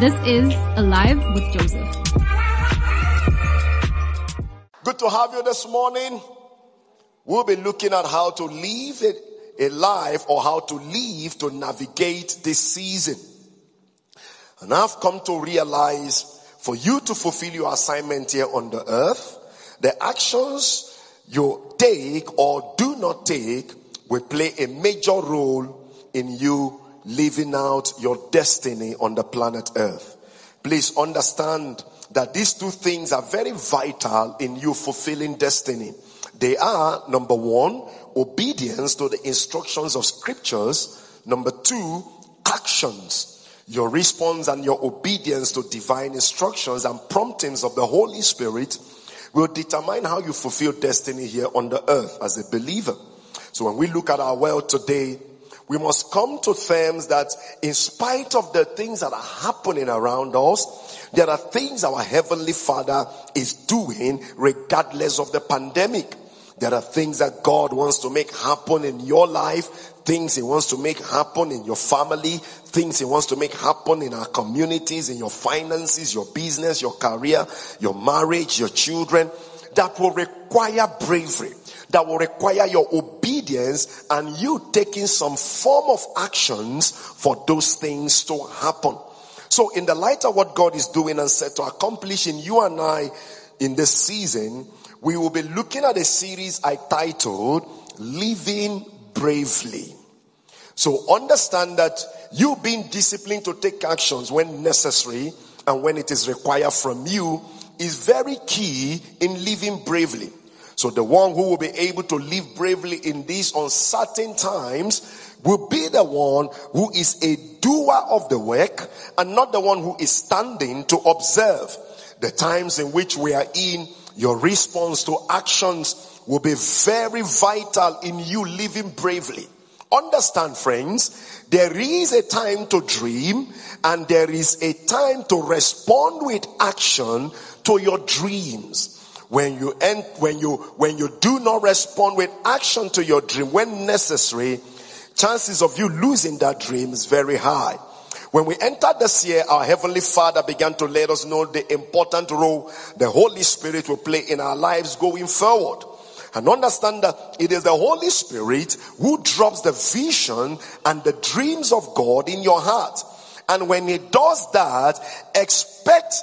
This is Alive with Joseph. Good to have you this morning. We'll be looking at how to live a life or how to live to navigate this season. And I've come to realize for you to fulfill your assignment here on the earth, the actions you take or do not take will play a major role in you living out your destiny on the planet earth. Please understand that these two things are very vital in you fulfilling destiny. They are number one, obedience to the instructions of scriptures. Number two, actions. Your response and your obedience to divine instructions and promptings of the Holy Spirit will determine how you fulfill destiny here on the earth as a believer. So when we look at our world today, we must come to terms that in spite of the things that are happening around us, there are things our heavenly father is doing regardless of the pandemic. There are things that God wants to make happen in your life, things He wants to make happen in your family, things He wants to make happen in our communities, in your finances, your business, your career, your marriage, your children, that will require bravery, that will require your obedience and you taking some form of actions for those things to happen. So, in the light of what God is doing and set to accomplish in you and I in this season, we will be looking at a series I titled Living Bravely. So understand that you being disciplined to take actions when necessary and when it is required from you is very key in living bravely. So the one who will be able to live bravely in these uncertain times will be the one who is a doer of the work and not the one who is standing to observe. The times in which we are in your response to actions will be very vital in you living bravely. Understand, friends, there is a time to dream and there is a time to respond with action to your dreams. When you end, when you, when you do not respond with action to your dream when necessary, chances of you losing that dream is very high. When we entered this year, our Heavenly Father began to let us know the important role the Holy Spirit will play in our lives going forward. And understand that it is the Holy Spirit who drops the vision and the dreams of God in your heart. And when He does that, expect,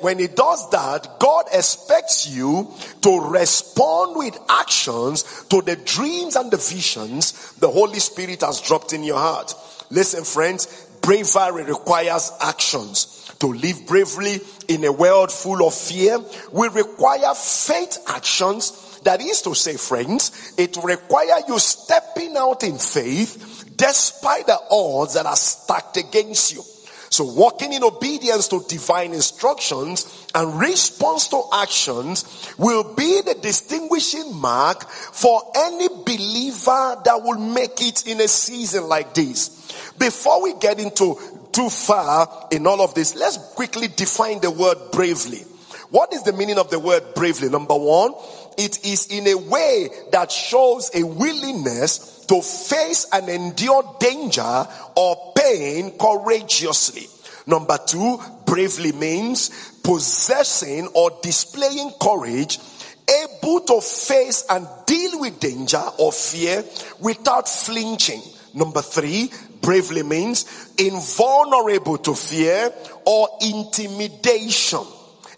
when He does that, God expects you to respond with actions to the dreams and the visions the Holy Spirit has dropped in your heart. Listen, friends, bravery requires actions. To live bravely in a world full of fear will require faith actions. That is to say, friends, it will require you stepping out in faith despite the odds that are stacked against you. So walking in obedience to divine instructions and response to actions will be the distinguishing mark for any believer that will make it in a season like this. Before we get into too far in all of this, let's quickly define the word bravely. What is the meaning of the word bravely? Number one, it is in a way that shows a willingness to face and endure danger or pain courageously. Number two, bravely means possessing or displaying courage, able to face and deal with danger or fear without flinching. Number three, bravely means invulnerable to fear or intimidation.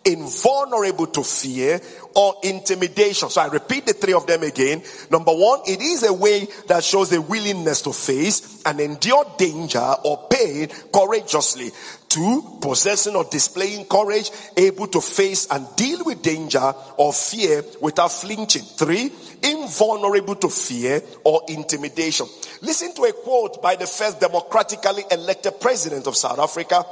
Invulnerable to fear or intimidation. So I repeat the three of them again. Number one, it is a way that shows a willingness to face and endure danger or pain courageously. Two, possessing or displaying courage, able to face and deal with danger or fear without flinching. Three, invulnerable to fear or intimidation. Listen to a quote by the first democratically elected president of South Africa,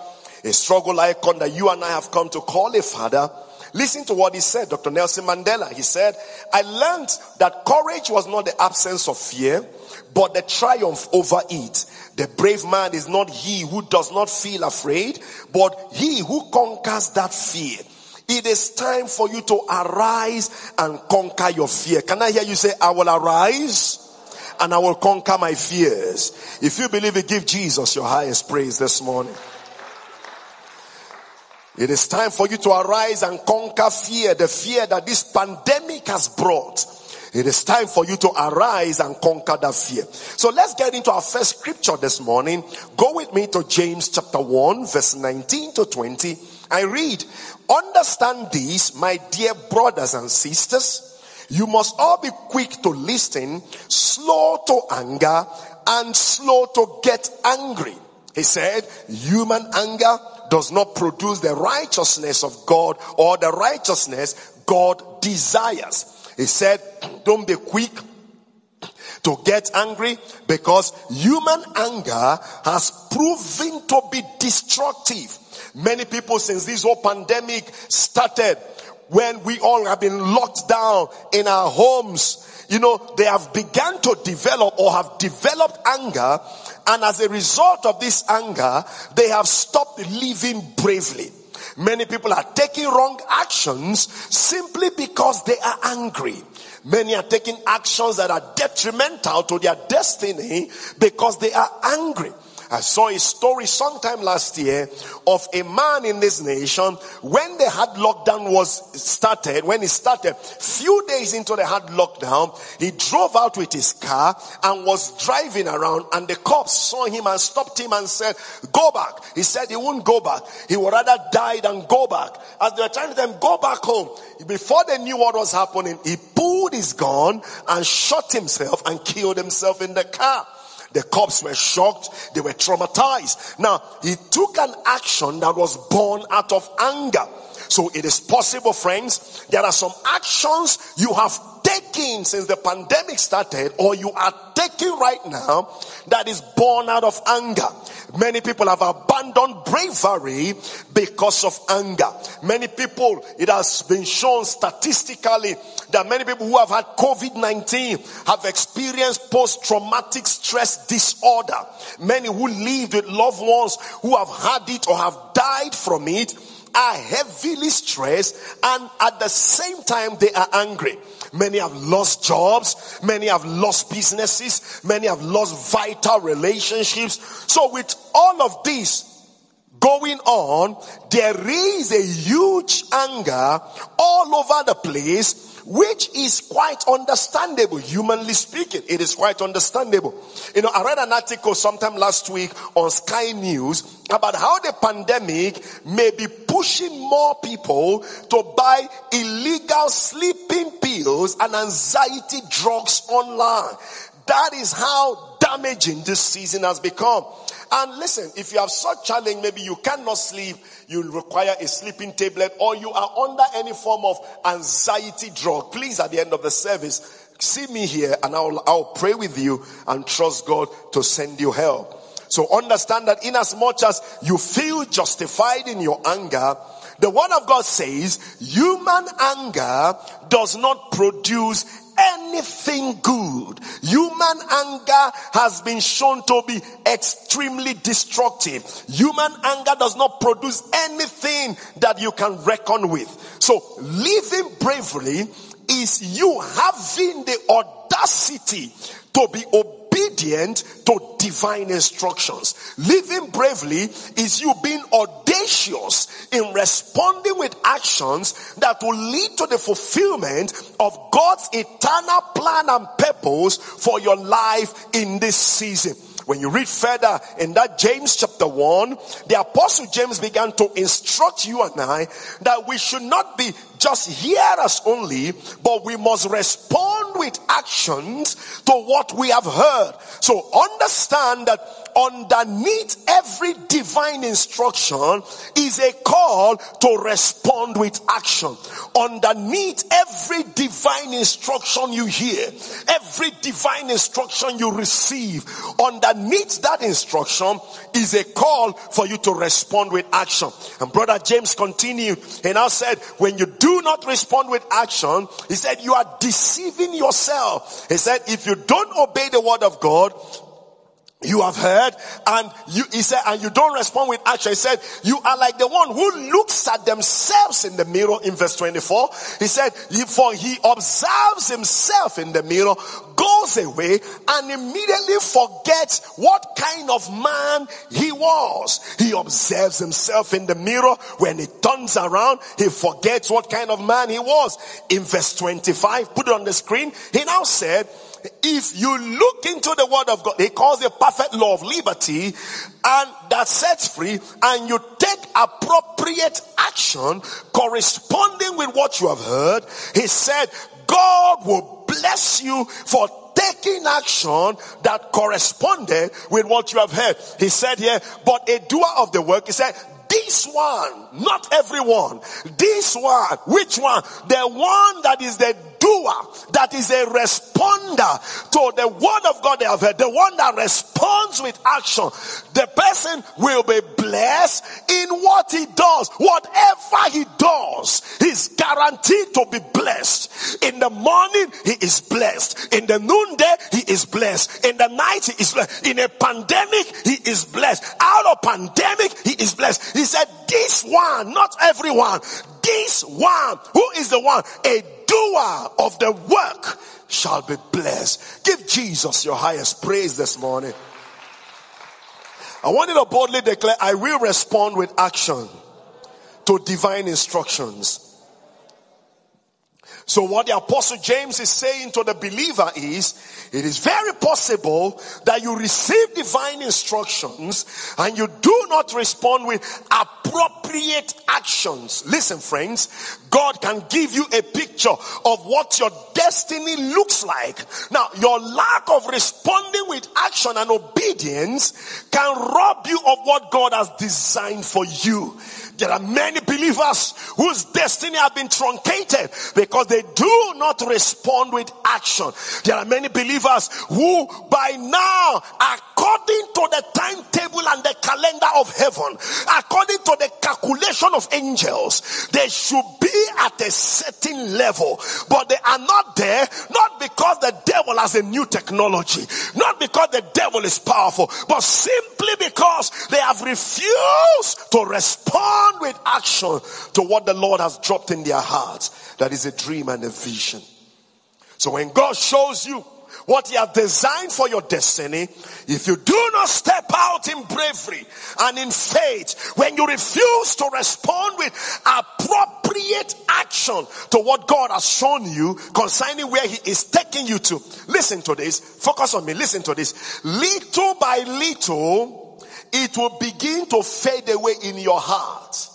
a struggle icon that you and I have come to call a father. Listen to what he said, Dr. Nelson Mandela. He said, I learned that courage was not the absence of fear, but the triumph over it. The brave man is not he who does not feel afraid, but he who conquers that fear. It is time for you to arise and conquer your fear. Can I hear you say, I will arise and I will conquer my fears? If you believe it, give Jesus your highest praise this morning. It is time for you to arise and conquer fear, the fear that this pandemic has brought. It is time for you to arise and conquer that fear. So let's get into our first scripture this morning. Go with me to James chapter 1, verse 19 to 20. I read, Understand this, my dear brothers and sisters. You must all be quick to listen, slow to anger, and slow to get angry. He said, human anger does not produce the righteousness of God or the righteousness God desires. He said, don't be quick to get angry because human anger has proven to be destructive. Many people since this whole pandemic started, when we all have been locked down in our homes, you know, they have begun to develop or have developed anger. And as a result of this anger, they have stopped living bravely. Many people are taking wrong actions simply because they are angry. Many are taking actions that are detrimental to their destiny because they are angry. I saw a story sometime last year of a man in this nation when the hard lockdown was started, when it started, few days into the hard lockdown, he drove out with his car and was driving around and the cops saw him and stopped him and said, go back. He said he wouldn't go back. He would rather die than go back. As they were trying to him, go back home. Before they knew what was happening, he pulled his gun and shot himself and killed himself in the car. The cops were shocked. They were traumatized. Now, he took an action that was born out of anger. So it is possible, friends. There are some actions you have taken since the pandemic started or you are taking right now that is born out of anger. Many people have abandoned bravery because of anger. Many people, it has been shown statistically that many people who have had COVID-19 have experienced post-traumatic stress disorder. Many who lived with loved ones who have had it or have died from it are heavily stressed and at the same time they are angry. Many have lost jobs. Many have lost businesses. Many have lost vital relationships. So with all of this going on, there is a huge anger all over the place which is quite understandable, humanly speaking. It is quite understandable. You know, I read an article sometime last week on Sky News about how the pandemic may be pushing more people to buy illegal sleeping pills and anxiety drugs online. That is how damaging this season has become. And listen, if you have such a challenge, maybe you cannot sleep, you require a sleeping tablet, or you are under any form of anxiety drug, please at the end of the service, see me here and I'll, I'll pray with you and trust God to send you help. So understand that in as much as you feel justified in your anger, the word of God says human anger does not produce anything good. Human anger has been shown to be extremely destructive. Human anger does not produce anything that you can reckon with. So living bravely is you having the audacity to be obedient to divine instructions. Living bravely is you being audacious in responding with actions that will lead to the fulfillment of God's eternal plan and purpose for your life in this season. When you read further in that James chapter 1, the apostle James began to instruct you and I that we should not be just hearers only, but we must respond with actions to what we have heard. So understand that underneath every divine instruction is a call to respond with action. Underneath every divine instruction you hear, every divine instruction you receive, underneath that instruction is a call for you to respond with action. And brother James continued and now said, when you do not respond with action, he said, you are deceiving yourself. He said, if you don't obey the word of God, you have heard and you, he said, and you don't respond with action. He said, you are like the one who looks at themselves in the mirror in verse 24. He said, for he observes himself in the mirror, goes away and immediately forgets what kind of man he was. He observes himself in the mirror. When he turns around, he forgets what kind of man he was. In verse 25, put it on the screen, he now said, if you look into the word of God, he calls it perfect law of liberty and that sets free and you take appropriate action corresponding with what you have heard. He said, God will bless you for taking action that corresponded with what you have heard. He said here, but a doer of the work, he said, this one, not everyone, this one, which one? The one that is the doer, that is a responder to the word of God they have heard, the one that responds with action, the person will be blessed in what he does. Whatever he does, he's guaranteed to be blessed. In the morning, he is blessed. In the noonday, he is blessed. In the night, he is blessed. In a pandemic, he is blessed. Out of pandemic, he is blessed. He said, this one, not everyone, this one, who is the one? A doer of the work shall be blessed. Give Jesus your highest praise this morning. I want you to boldly declare, I will respond with action to divine instructions. So what the apostle James is saying to the believer is, it is very possible that you receive divine instructions and you do not respond with appropriate actions. Listen friends, God can give you a picture of what your destiny looks like. Now, your lack of responding with action and obedience can rob you of what God has designed for you. There are many believers whose destiny have been truncated because they do not respond with action. There are many believers who by now, according to the timetable and the calendar of heaven, according to the calculation of angels, they should be at a certain level, but they are not there, not because the devil has a new technology, not because the devil is powerful, but simply because they have refused to respond with action to what the Lord has dropped in their hearts. That is a dream and a vision. So when God shows you what he has designed for your destiny, if you do not step out in bravery and in faith, when you refuse to respond with appropriate action to what God has shown you concerning where he is taking you to, listen to this, focus on me, listen to this. Little by little, it will begin to fade away in your heart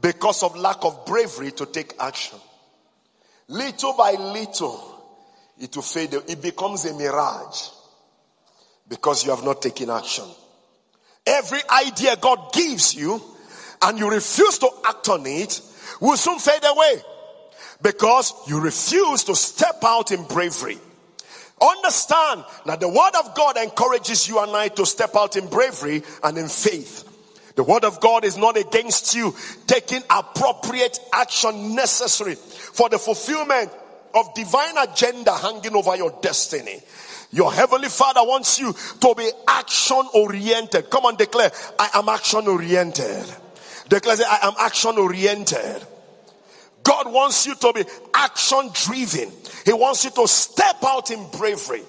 because of lack of bravery to take action. Little by little, it will fade. It becomes a mirage because you have not taken action. Every idea God gives you and you refuse to act on it will soon fade away because you refuse to step out in bravery. Understand that the word of God encourages you and I to step out in bravery and in faith. The word of God is not against you taking appropriate action necessary for the fulfillment of divine agenda hanging over your destiny. Your heavenly father wants you to be action oriented. Come on, declare, I am action oriented. Declare, I am action oriented. God wants you to be action driven. He wants you to step out in bravery.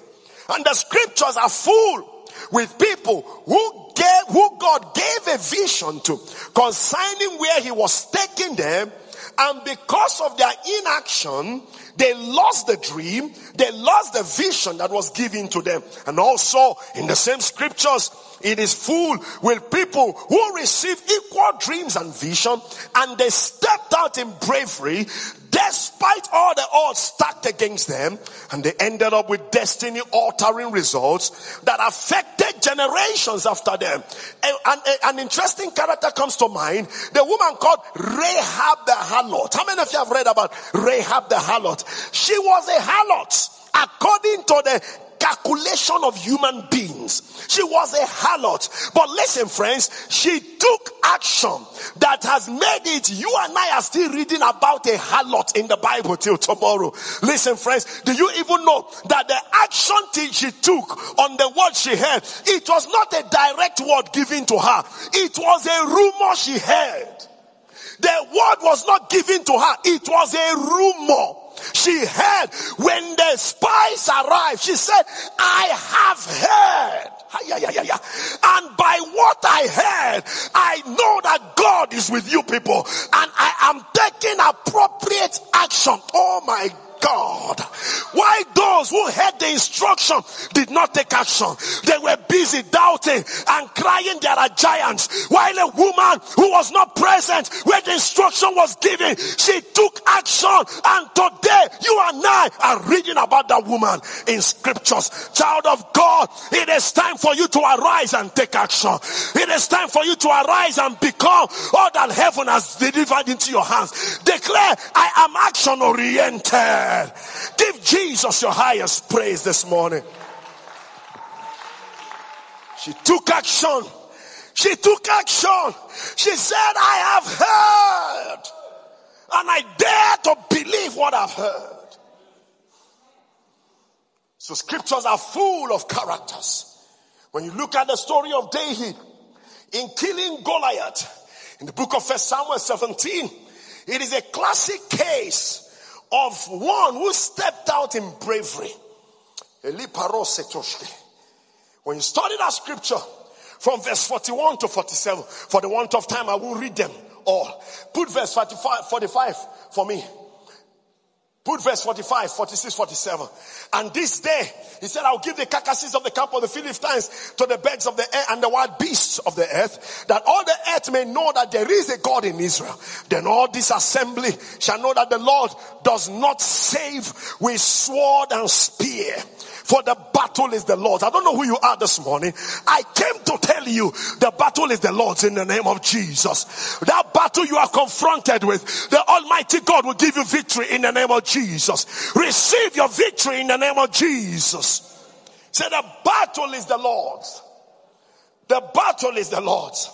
And the scriptures are full with people who gave, who God gave a vision to concerning where he was taking them. And because of their inaction, they lost the dream. They lost the vision that was given to them. And also in the same scriptures, it is full with people who receive equal dreams and vision and they stepped out in bravery despite all the odds stacked against them, and they ended up with destiny altering results that affected generations after them. And, an interesting character comes to mind the woman called Rahab the harlot. How many of you have read about Rahab the harlot? She was a harlot according to the calculation of human beings. She was a harlot. But listen, friends, she took action that has made it. You and I are still reading about a harlot in the Bible till tomorrow. Listen, friends, do you even know that the action she took on the word she heard, it was not a direct word given to her. It was a rumor she heard. The word was not given to her. It was a rumor. She heard when the spies arrived. She said, I have heard. Yeah, yeah, yeah, yeah. And by what I heard, I know that God is with you people and I am taking appropriate action. Oh my God. Why those who heard the instruction did not take action? They were busy doubting and crying there are giants. While a woman who was not present when the instruction was given, she took action. And today you and I are reading about that woman in scriptures. Child of God, it is time for you to arise and take action. It is time for you to arise and become all that heaven has delivered into your hands. Declare, I am action oriented. Give Jesus your highest praise this morning. She took action. She took action. She said, I have heard. And I dare to believe what I've heard. So scriptures are full of characters. When you look at the story of David in killing Goliath in the book of First Samuel 17, it is a classic case of one who stepped out in bravery. When you study that scripture from verse 41 to 47, for the want of time, I will read them all. Put verse 45, 45 for me. Put verse 45, 46, 47. And this day, he said, I'll give the carcasses of the camp of the Philistines to the birds of the air and the wild beasts of the earth, that all the earth may know that there is a God in Israel. Then all this assembly shall know that the Lord does not save with sword and spear for the battle is the Lord's. I don't know who you are this morning. I came to tell you the battle is the Lord's in the name of Jesus. That battle you are confronted with, the Almighty God will give you victory in the name of Jesus. Receive your victory in the name of Jesus. Say the battle is the Lord's. The battle is the Lord's.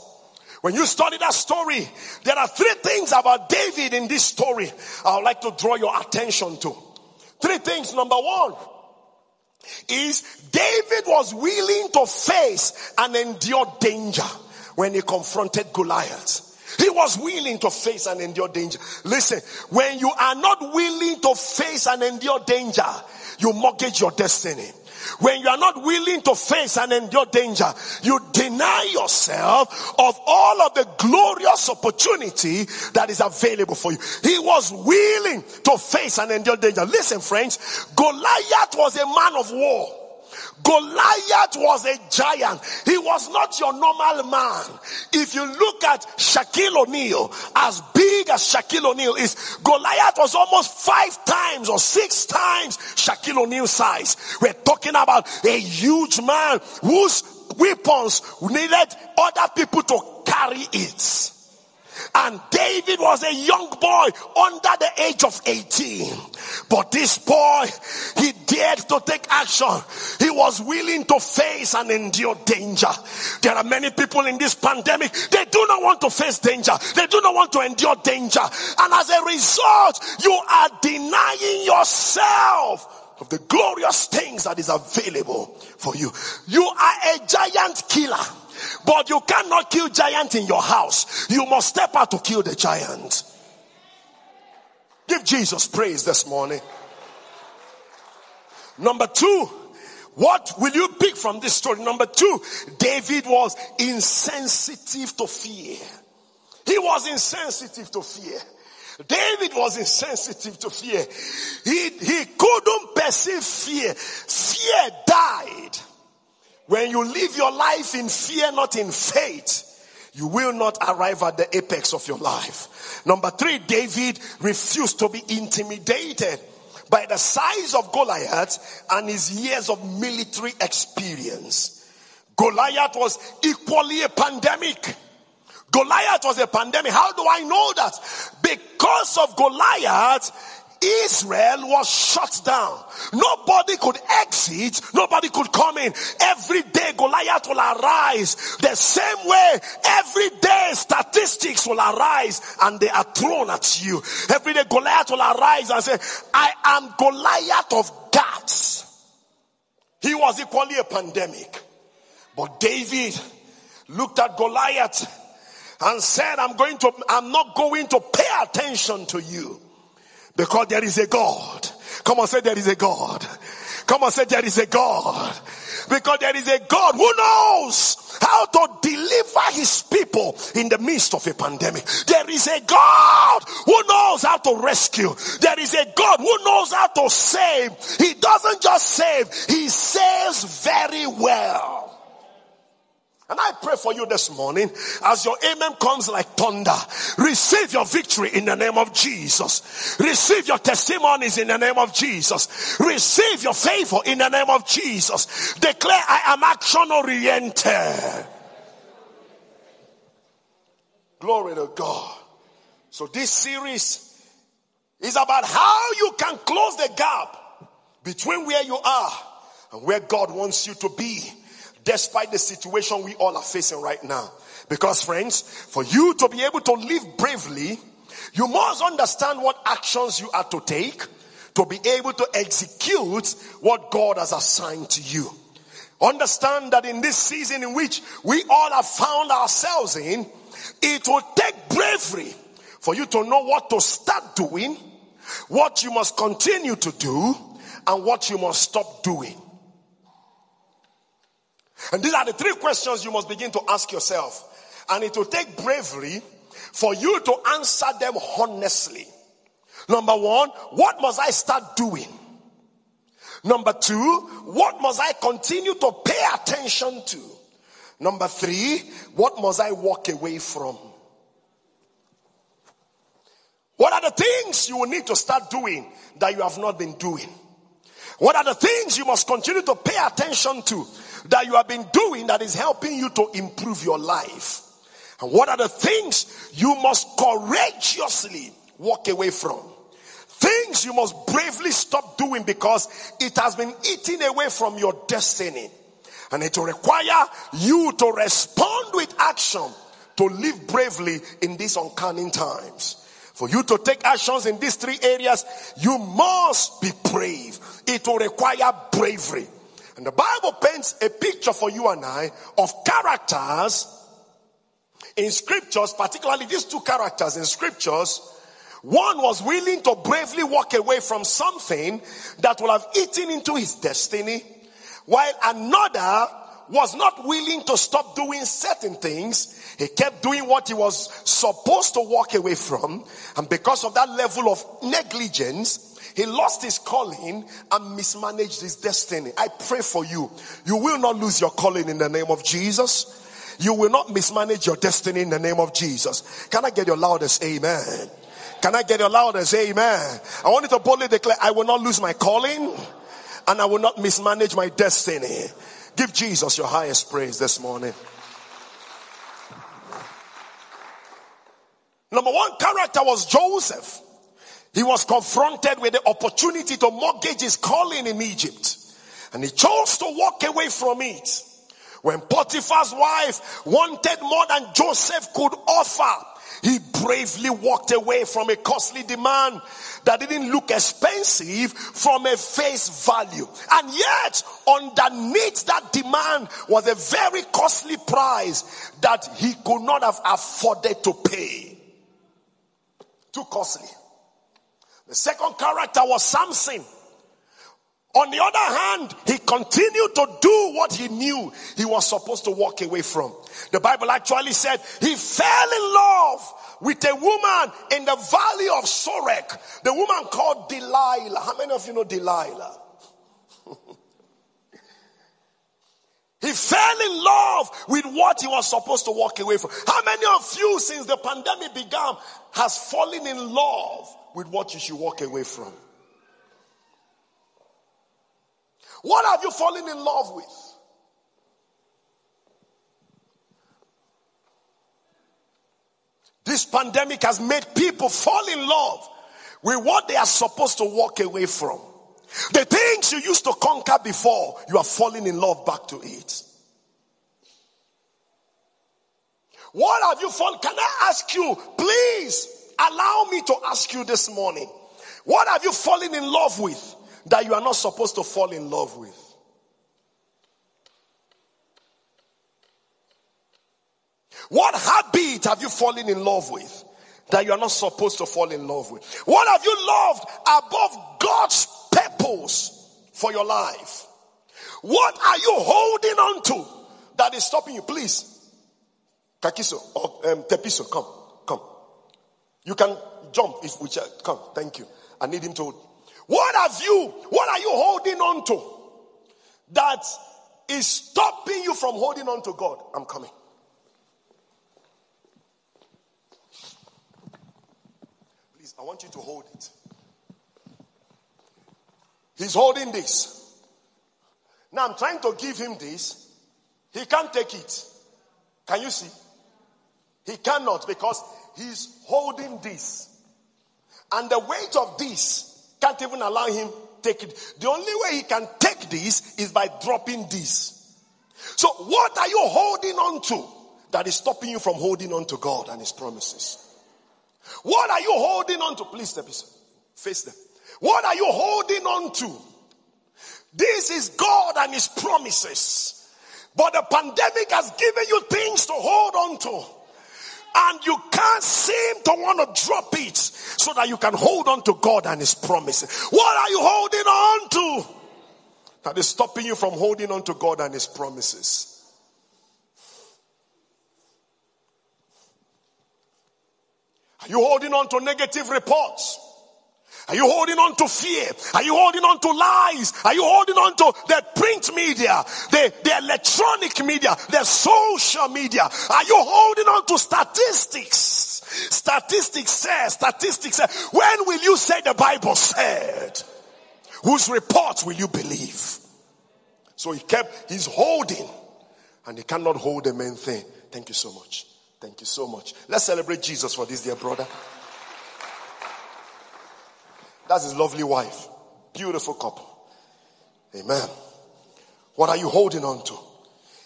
When you study that story, there are three things about David in this story I would like to draw your attention to. Three things. Number one, is David was willing to face and endure danger when he confronted Goliath. He was willing to face and endure danger. Listen, when you are not willing to face and endure danger, you mortgage your destiny. When you are not willing to face and endure danger, you deny yourself of all of the glorious opportunity that is available for you. He was willing to face and endure danger. Listen, friends, Goliath was a man of war. Goliath was a giant. He was not your normal man. If you look at Shaquille O'Neal, as big as Shaquille O'Neal is, Goliath was almost five times or six times Shaquille O'Neal size. We're talking about a huge man whose weapons needed other people to carry it. And David was a young boy under the age of 18. But this boy, he dared to take action. He was willing to face and endure danger. There are many people in this pandemic, they do not want to face danger. They do not want to endure danger. And as a result, you are denying yourself of the glorious things that is available for you. You are a giant killer. But you cannot kill giant in your house. You must step out to kill the giant. Give Jesus praise this morning. Number two, what will you pick from this story? Number two, David was insensitive to fear. He was insensitive to fear. David was insensitive to fear. He, he couldn't perceive fear. Fear died. When you live your life in fear, not in faith, you will not arrive at the apex of your life. Number three, David refused to be intimidated by the size of Goliath and his years of military experience. Goliath was equally a pandemic. Goliath was a pandemic. How do I know that? Because of Goliath, Israel was shut down. Nobody could exit. Nobody could come in. Every day Goliath will arise. The same way every day statistics will arise and they are thrown at you. Every day Goliath will arise and say, I am Goliath of Gath. He was equally a pandemic. But David looked at Goliath and said, I'm going to, I'm not going to pay attention to you. Because there is a God. Come on, say there is a God. Come on, say there is a God. Because there is a God who knows how to deliver his people in the midst of a pandemic. There is a God who knows how to rescue. There is a God who knows how to save. He doesn't just save, he saves very well. And I pray for you this morning as your amen comes like thunder. Receive your victory in the name of Jesus. Receive your testimonies in the name of Jesus. Receive your favor in the name of Jesus. Declare, I am action oriented. Glory to God. So this series is about how you can close the gap between where you are and where God wants you to be despite the situation we all are facing right now. Because friends, for you to be able to live bravely, you must understand what actions you are to take to be able to execute what God has assigned to you. Understand that in this season in which we all have found ourselves in, it will take bravery for you to know what to start doing, what you must continue to do, and what you must stop doing. And these are the three questions you must begin to ask yourself. And it will take bravery for you to answer them honestly. Number one, what must I start doing? Number two, what must I continue to pay attention to? Number three, what must I walk away from? What are the things you will need to start doing that you have not been doing? What are the things you must continue to pay attention to that you have been doing that is helping you to improve your life? And what are the things you must courageously walk away from? Things you must bravely stop doing because it has been eating away from your destiny. And it will require you to respond with action to live bravely in these uncanny times. For you to take actions in these three areas, you must be brave. It will require bravery. And the Bible paints a picture for you and I of characters in scriptures, particularly these two characters in scriptures. One was willing to bravely walk away from something that would have eaten into his destiny, while another was not willing to stop doing certain things. He kept doing what he was supposed to walk away from. And because of that level of negligence, he lost his calling and mismanaged his destiny. I pray for you. You will not lose your calling in the name of Jesus. You will not mismanage your destiny in the name of Jesus. Can I get your loudest amen? Can I get your loudest amen? I want you to boldly declare, I will not lose my calling and I will not mismanage my destiny. Give Jesus your highest praise this morning. Number one character was Joseph. He was confronted with the opportunity to mortgage his calling in Egypt. And he chose to walk away from it. When Potiphar's wife wanted more than Joseph could offer, he bravely walked away from a costly demand that didn't look expensive from a face value. And yet, underneath that demand was a very costly price that he could not have afforded to pay. Too costly. The second character was Samson. On the other hand, he continued to do what he knew he was supposed to walk away from. The Bible actually said he fell in love with a woman in the valley of Sorek, the woman called Delilah. How many of you know Delilah? He fell in love with what he was supposed to walk away from. How many of you, since the pandemic began, has fallen in love with what you should walk away from. What have you fallen in love with? This pandemic has made people fall in love with what they are supposed to walk away from. The things you used to conquer before, you are falling in love back to it. What have you fallen? Can I ask you, please, Allow me to ask you this morning what have you fallen in love with that you are not supposed to fall in love with? What habit have you fallen in love with that you are not supposed to fall in love with? What have you loved above God's for your life? What are you holding on to that is stopping you? Please. Kakiso or um, Tepiso, come, come. You can jump if we come. Thank you. I need him to. What have you, what are you holding on to that is stopping you from holding on to God? I'm coming. Please, I want you to hold it. He's holding this. Now I'm trying to give him this. He can't take it. Can you see? He cannot because he's holding this. And the weight of this can't even allow him take it. The only way he can take this is by dropping this. So what are you holding on to that is stopping you from holding on to God and his promises? What are you holding on to? Please step face them. What are you holding on to? This is God and his promises. But the pandemic has given you things to hold on to and you can't seem to want to drop it so that you can hold on to God and His promises. What are you holding on to that is stopping you from holding on to God and His promises? Are you holding on to negative reports? Are you holding on to fear? Are you holding on to lies? Are you holding on to the print media, the, the electronic media, the social media? Are you holding on to statistics? Statistics says, statistics says, when will you say the Bible said? Whose reports will you believe? So he kept, he's holding and he cannot hold the main thing. Thank you so much. Thank you so much. Let's celebrate Jesus for this, dear brother. That's his lovely wife. Beautiful couple. Amen. What are you holding on to?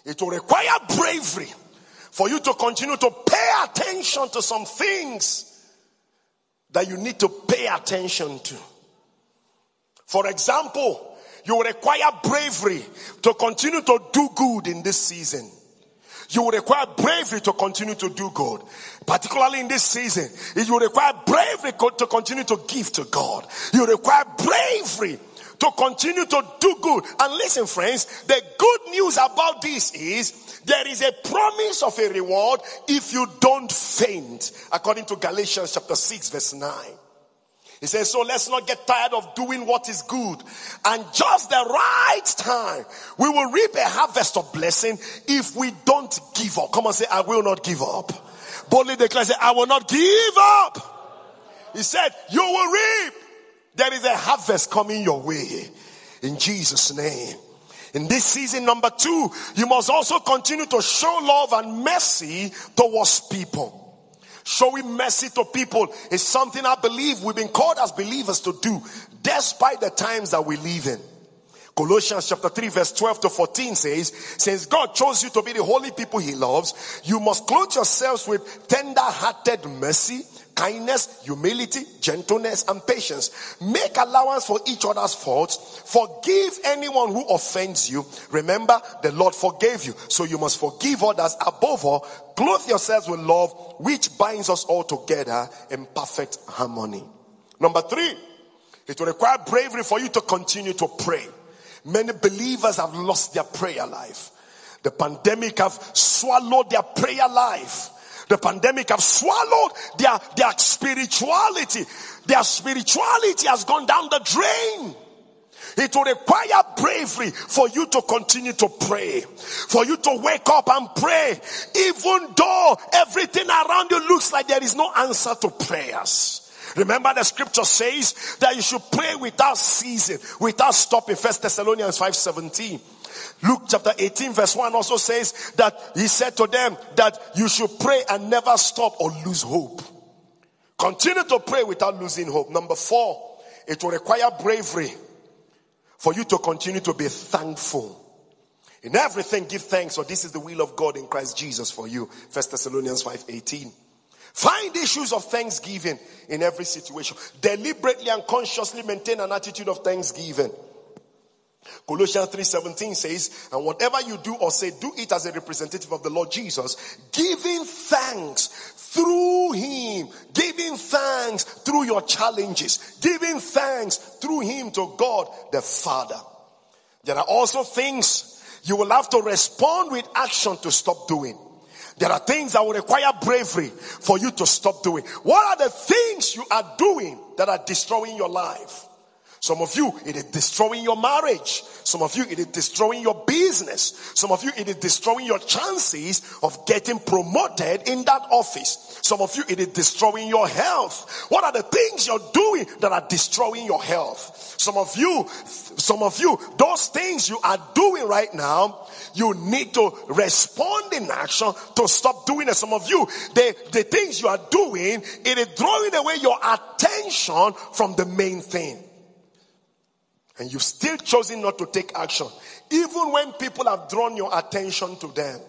It will require bravery for you to continue to pay attention to some things that you need to pay attention to. For example, you require bravery to continue to do good in this season. You will require bravery to continue to do good. Particularly in this season, you will require bravery to continue to give to God. You require bravery to continue to do good. And listen, friends, the good news about this is there is a promise of a reward if you don't faint, according to Galatians chapter 6, verse 9. He says, so let's not get tired of doing what is good. And just the right time, we will reap a harvest of blessing if we don't give up. Come on, say, I will not give up. Boldly declare, say, I will not give up. He said, you will reap. There is a harvest coming your way. In Jesus' name. In this season, number two, you must also continue to show love and mercy towards people. Showing mercy to people is something I believe we've been called as believers to do, despite the times that we live in. Colossians chapter 3 verse 12 to 14 says, since God chose you to be the holy people he loves, you must clothe yourselves with tender hearted mercy, kindness, humility, gentleness, and patience. Make allowance for each other's faults. Forgive anyone who offends you. Remember, the Lord forgave you. So you must forgive others. Above all, clothe yourselves with love, which binds us all together in perfect harmony. Number three, it will require bravery for you to continue to pray. Many believers have lost their prayer life. The pandemic have swallowed their prayer life. The pandemic have swallowed their, their spirituality. Their spirituality has gone down the drain. It will require bravery for you to continue to pray, for you to wake up and pray, even though everything around you looks like there is no answer to prayers. Remember the scripture says that you should pray without ceasing, without stopping. First Thessalonians 5:17. Luke chapter 18 verse 1 also says that he said to them that you should pray and never stop or lose hope. Continue to pray without losing hope. Number four, it will require bravery for you to continue to be thankful. In everything, give thanks, for this is the will of God in Christ Jesus for you. First Thessalonians 5:18. Find issues of thanksgiving in every situation. Deliberately and consciously maintain an attitude of thanksgiving. Colossians 3:17 says, "And whatever you do or say, do it as a representative of the Lord Jesus, giving thanks through him, giving thanks through your challenges, giving thanks through Him to God the Father. There are also things you will have to respond with action to stop doing. There are things that will require bravery for you to stop doing. What are the things you are doing that are destroying your life? Some of you, it is destroying your marriage. Some of you, it is destroying your business. Some of you, it is destroying your chances of getting promoted in that office. Some of you, it is destroying your health. What are the things you're doing that are destroying your health? Some of you, some of you, those things you are doing right now, you need to respond in action to stop doing it. Some of you, the, the things you are doing, it is drawing away your attention from the main thing. And you've still chosen not to take action, even when people have drawn your attention to them.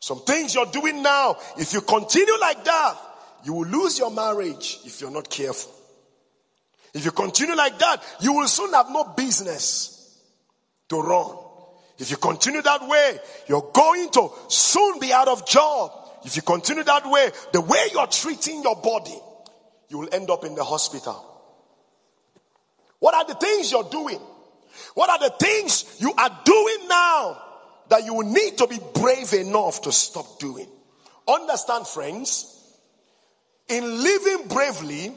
Some things you're doing now, if you continue like that, you will lose your marriage if you're not careful. If you continue like that, you will soon have no business to run. If you continue that way, you're going to soon be out of job. If you continue that way, the way you're treating your body, you will end up in the hospital. What are the things you're doing? What are the things you are doing now that you need to be brave enough to stop doing? Understand, friends, in living bravely,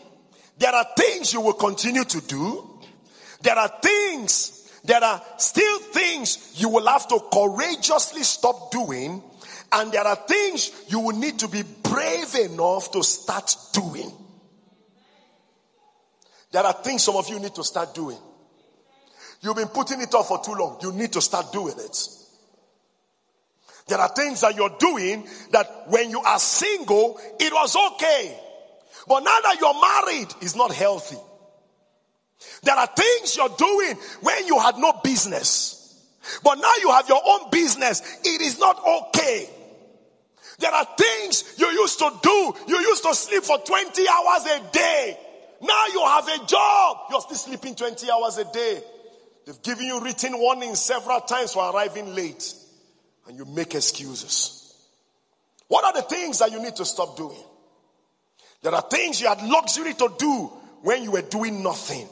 there are things you will continue to do. There are things, there are still things you will have to courageously stop doing. And there are things you will need to be brave enough to start doing. There are things some of you need to start doing. You've been putting it off for too long. You need to start doing it. There are things that you're doing that when you are single, it was okay. But now that you're married, it's not healthy. There are things you're doing when you had no business. But now you have your own business. It is not okay. There are things you used to do. You used to sleep for 20 hours a day. Now you have a job. You're still sleeping 20 hours a day. They've given you written warnings several times for arriving late. And you make excuses. What are the things that you need to stop doing? There are things you had luxury to do when you were doing nothing.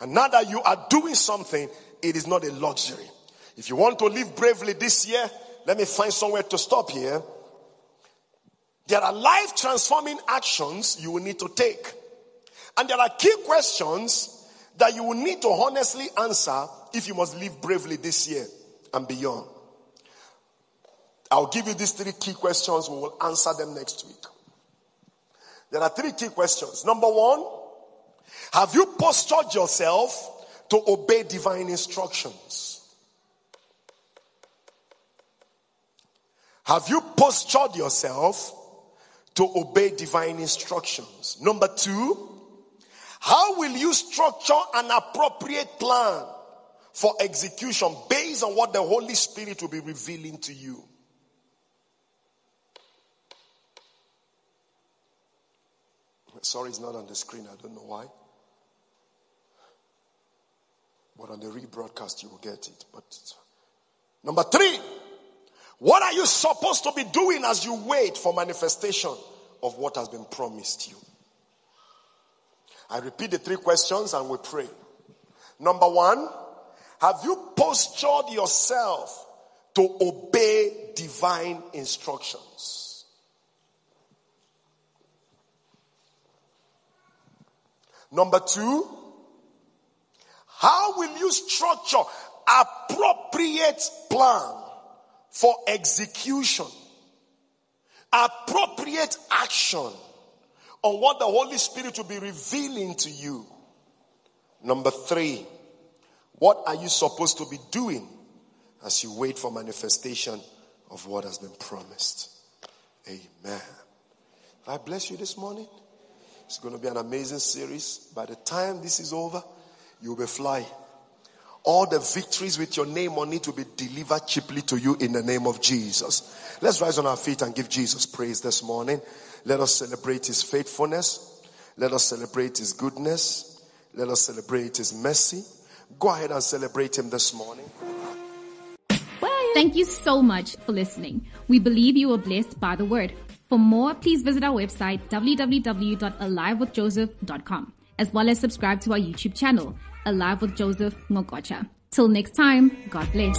And now that you are doing something, it is not a luxury. If you want to live bravely this year, let me find somewhere to stop here. There are life transforming actions you will need to take. And there are key questions that you will need to honestly answer if you must live bravely this year and beyond. I'll give you these three key questions. We will answer them next week. There are three key questions. Number one, have you postured yourself to obey divine instructions? Have you postured yourself to obey divine instructions? Number two, how will you structure an appropriate plan for execution based on what the Holy Spirit will be revealing to you? Sorry, it's not on the screen. I don't know why. But on the rebroadcast, you will get it. But number three, what are you supposed to be doing as you wait for manifestation of what has been promised you? I repeat the three questions and we pray. Number one, have you postured yourself to obey divine instructions? Number two, how will you structure appropriate plan for execution? Appropriate action on what the Holy Spirit will be revealing to you. Number three, what are you supposed to be doing as you wait for manifestation of what has been promised? Amen. I bless you this morning. It's going to be an amazing series. By the time this is over, you'll be flying. All the victories with your name on it will be delivered cheaply to you in the name of Jesus. Let's rise on our feet and give Jesus praise this morning. Let us celebrate his faithfulness. Let us celebrate his goodness. Let us celebrate his mercy. Go ahead and celebrate him this morning. Thank you so much for listening. We believe you were blessed by the word. For more, please visit our website www.alivewithjoseph.com as well as subscribe to our YouTube channel, Alive with Joseph Ngokocha. Till next time, God bless.